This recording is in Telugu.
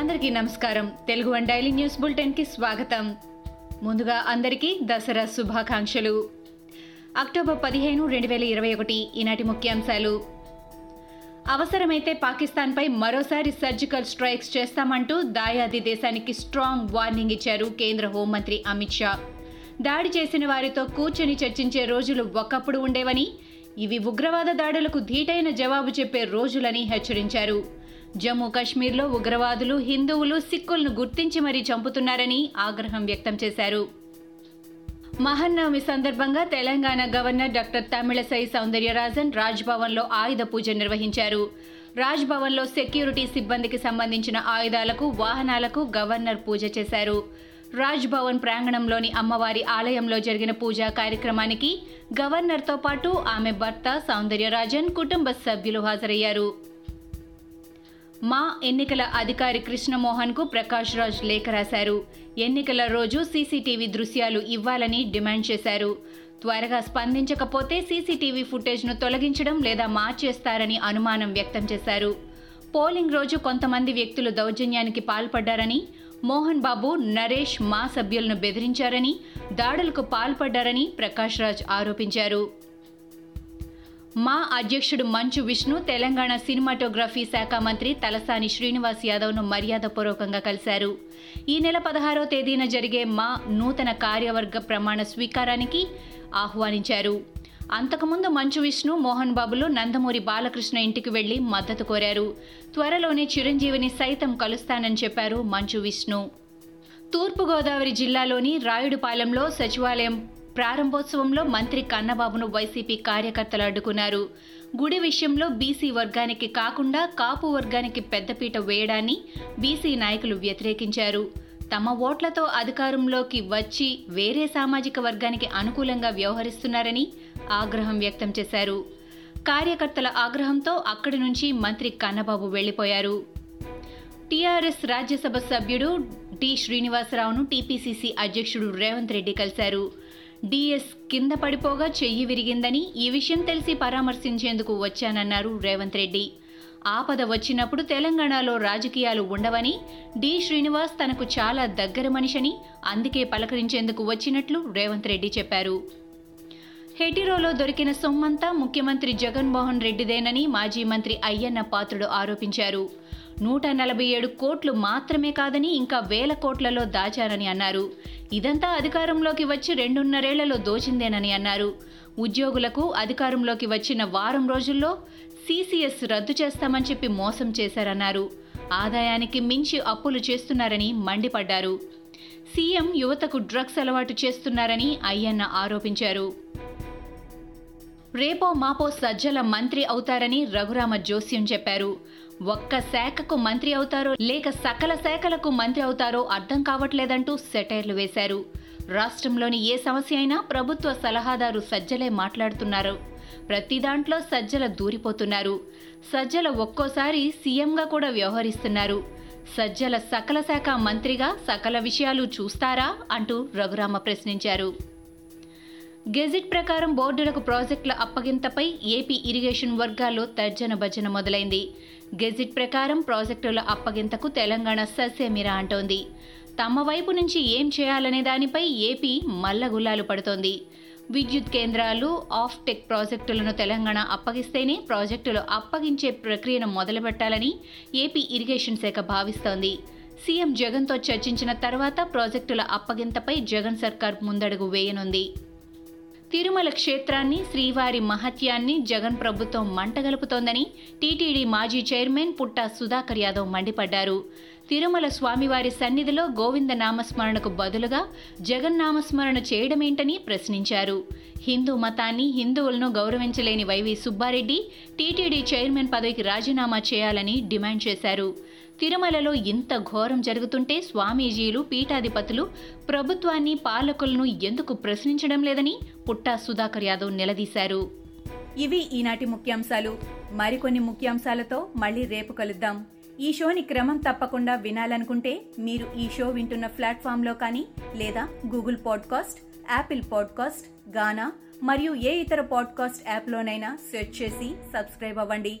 అందరికీ నమస్కారం. తెలుగు వన్ డైలీ న్యూస్ బులెటిన్కి స్వాగతం. ముందుగా అందరికీ దసరా శుభాకాంక్షలు. అక్టోబర్ పదిహేను రెండు వేల ఇరవై ఒకటి ఈనాటి ముఖ్యాంశాలు. అవసరమైతే పాకిస్తాన్పై మరోసారి సర్జికల్ స్ట్రైక్స్ చేస్తామంటూ దాయాది దేశానికి స్ట్రాంగ్ వార్నింగ్ ఇచ్చారు కేంద్ర హోంమంత్రి అమిత్ షా. దాడి చేసిన వారితో కూర్చొని చర్చించే రోజులు ఒకప్పుడు ఉండేవని ఇవి ఉగ్రవాద దాడులకు ధీటైన జవాబు చెప్పే రోజులని హెచ్చరించారు. జమ్మూ కాశ్మీర్లో ఉగ్రవాదులు హిందువులు సిక్కులను గుర్తించి మరీ చంపుతున్నారని ఆగ్రహం వ్యక్తం చేశారు. మహన్నవమి సందర్భంగా తెలంగాణ గవర్నర్ డాక్టర్ తమిళసై సౌందర్యరాజన్ రాజ్భవన్లో ఆయుధ పూజ నిర్వహించారు. రాజ్భవన్లో సెక్యూరిటీ సిబ్బందికి సంబంధించిన ఆయుధాలకు వాహనాలకు గవర్నర్ పూజ చేశారు. రాజ్భవన్ ప్రాంగణంలోని అమ్మవారి ఆలయంలో జరిగిన పూజా కార్యక్రమానికి గవర్నర్తో పాటు ఆమె భర్త సౌందర్యరాజన్ కుటుంబ సభ్యులు హాజరయ్యారు. మా ఎన్నికల అధికారి కృష్ణమోహన్కు ప్రకాష్ రాజ్ లేఖ రాశారు. ఎన్నికల రోజు సీసీటీవీ దృశ్యాలు ఇవ్వాలని డిమాండ్ చేశారు. త్వరగా స్పందించకపోతే సీసీటీవీ ఫుటేజ్ను తొలగించడం లేదా మార్చేస్తారని అనుమానం వ్యక్తం చేశారు. పోలింగ్ రోజు కొంతమంది వ్యక్తులు దౌర్జన్యానికి పాల్పడ్డారని మోహన్ బాబు నరేష్ మా సభ్యులను బెదిరించారని దాడులకు పాల్పడ్డారని ప్రకాష్ రాజ్ ఆరోపించారు. మా అధ్యక్షుడు మంచు విష్ణు తెలంగాణ సినిమాటోగ్రఫీ శాఖ మంత్రి తలసాని శ్రీనివాస్ యాదవ్ను మర్యాదపూర్వకంగా కలిశారు. ఈ నెల పదహారో తేదీన జరిగే మా నూతన కార్యవర్గ ప్రమాణ స్వీకారానికి ఆహ్వానించారు. అంతకుముందు మంచు విష్ణు మోహన్ బాబులు నందమూరి బాలకృష్ణ ఇంటికి వెళ్ళి మద్దతు కోరారు. త్వరలోనే చిరంజీవిని సైతం కలుస్తానని చెప్పారు మంచు విష్ణు. తూర్పుగోదావరి జిల్లాలోని రాయుడుపాలెంలో సచివాలయం ప్రారంభోత్సవంలో మంత్రి కన్నబాబును వైసీపీ కార్యకర్తలు అడ్డుకున్నారు. గుడి విషయంలో బీసీ వర్గానికి కాకుండా కాపు వర్గానికి పెద్దపీట వేయడాన్ని బీసీ నాయకులు వ్యతిరేకించారు. తమ ఓట్లతో అధికారంలోకి వచ్చి వేరే సామాజిక వర్గానికి అనుకూలంగా వ్యవహరిస్తున్నారని ఆగ్రహం వ్యక్తం చేశారు. కార్యకర్తల ఆగ్రహంతో అక్కడి నుంచి మంత్రి కన్నబాబు వెళ్ళిపోయారు టీఆర్ఎస్ రాజ్యసభ సభ్యుడు డి శ్రీనివాసరావును టీపీసీసీ అధ్యక్షుడు రేవంత్ రెడ్డి కలిశారు. డిఎస్ కింద పడిపోగా చెయ్యి విరిగిందని ఈ విషయం తెలిసి పరామర్శించేందుకు వచ్చానన్నారు రేవంత్ రెడ్డి. ఆపద వచ్చినప్పుడు తెలంగాణలో రాజకీయాలు ఉండవని డి శ్రీనివాస్ తనకు చాలా దగ్గర మనిషని అందుకే పలకరించేందుకు వచ్చినట్లు రేవంత్ రెడ్డి చెప్పారు. హెటిరోలో దొరికిన సొమ్మంతా ముఖ్యమంత్రి జగన్మోహన్ రెడ్డిదేనని మాజీ మంత్రి అయ్యన్న పాత్రుడు ఆరోపించారు. నూట నలభై ఏడు కోట్లు మాత్రమే కాదని ఇంకా వేల కోట్లలో దాచారని అన్నారు. ఇదంతా అధికారంలోకి వచ్చి రెండున్నరేళ్ళలో దోచిందేనని అన్నారు. ఉద్యోగులకు అధికారంలోకి వచ్చిన వారం రోజుల్లో సీసీఎస్ రద్దు చేస్తామని చెప్పి మోసం చేశారన్నారు. ఆదాయానికి మించి అప్పులు చేస్తున్నారని మండిపడ్డారు. సీఎం యువతకు డ్రగ్స్ అలవాటు చేస్తున్నారని అయ్యన్న ఆరోపించారు. రేపో మాపో సజ్జల మంత్రి అవుతారని రఘురామ జోస్యం చెప్పారు. ఒక్క శాఖకు మంత్రి అవుతారో లేక సకల శాఖలకు మంత్రి అవుతారో అర్థం కావట్లేదంటూ సెటైర్లు వేశారు. రాష్ట్రంలోని ఏ సమస్య అయినా ప్రభుత్వ సలహాదారు సజ్జలే మాట్లాడుతున్నారు. ప్రతి దాంట్లో సజ్జల దూరిపోతున్నారు. సజ్జల ఒక్కోసారి సీఎంగా కూడా వ్యవహరిస్తున్నారు. సజ్జల సకల శాఖ మంత్రిగా సకల విషయాలు చూస్తారా అంటూ రఘురామ ప్రశ్నించారు. గెజిట్ ప్రకారం బోర్డులకు ప్రాజెక్టుల అప్పగింతపై ఏపీ ఇరిగేషన్ వర్గాల్లో తర్జన భజన మొదలైంది. గెజిట్ ప్రకారం ప్రాజెక్టుల అప్పగింతకు తెలంగాణ ససేమిరా అంటోంది. తమ వైపు నుంచి ఏం చేయాలనే దానిపై ఏపీ మల్లగుల్లాలు పడుతోంది. విద్యుత్ కేంద్రాలు ఆఫ్ టెక్ ప్రాజెక్టులను తెలంగాణ అప్పగిస్తేనే ప్రాజెక్టులు అప్పగించే ప్రక్రియను మొదలుపెట్టాలని ఏపీ ఇరిగేషన్ శాఖ భావిస్తోంది. సీఎం జగన్తో చర్చించిన తర్వాత ప్రాజెక్టుల అప్పగింతపై జగన్ సర్కార్ ముందడుగు వేయనుంది. తిరుమల క్షేత్రాన్ని శ్రీవారి మహత్యాన్ని జగన్ ప్రభుత్వం మంటగలుపుతోందని టీటీడీ మాజీ చైర్మన్ పుట్టా సుధాకర్ యాదవ్ మండిపడ్డారు. తిరుమల స్వామివారి సన్నిధిలో గోవింద నామస్మరణకు బదులుగా జగన్ నామస్మరణ చేయడమేంటని ప్రశ్నించారు. హిందూ మతాన్ని హిందువులను గౌరవించలేని Y V Subba Reddy TTD chairman పదవికి రాజీనామా చేయాలని డిమాండ్ చేశారు. తిరుమలలో ఇంత ఘోరం జరుగుతుంటే స్వామీజీలు పీఠాధిపతులు ప్రభుత్వాన్ని పాలకులను ఎందుకు ప్రశ్నించడం లేదని పుట్టా సుధాకర్ యాదవ్ నిలదీశారు. ఇవి ఈనాటి ముఖ్యాంశాలు. మరికొన్ని ముఖ్యాంశాలతో మళ్ళీ రేపు కలుద్దాం. ఈ షోని క్రమం తప్పకుండా వినాలనుకుంటే మీరు ఈ షో వింటున్న ప్లాట్ఫామ్లో కానీ లేదా Google podcast Apple podcast Gaana మరియు ఏ ఇతర పాడ్కాస్ట్ యాప్లోనైనా సెర్చ్ చేసి సబ్స్క్రైబ్ అవ్వండి.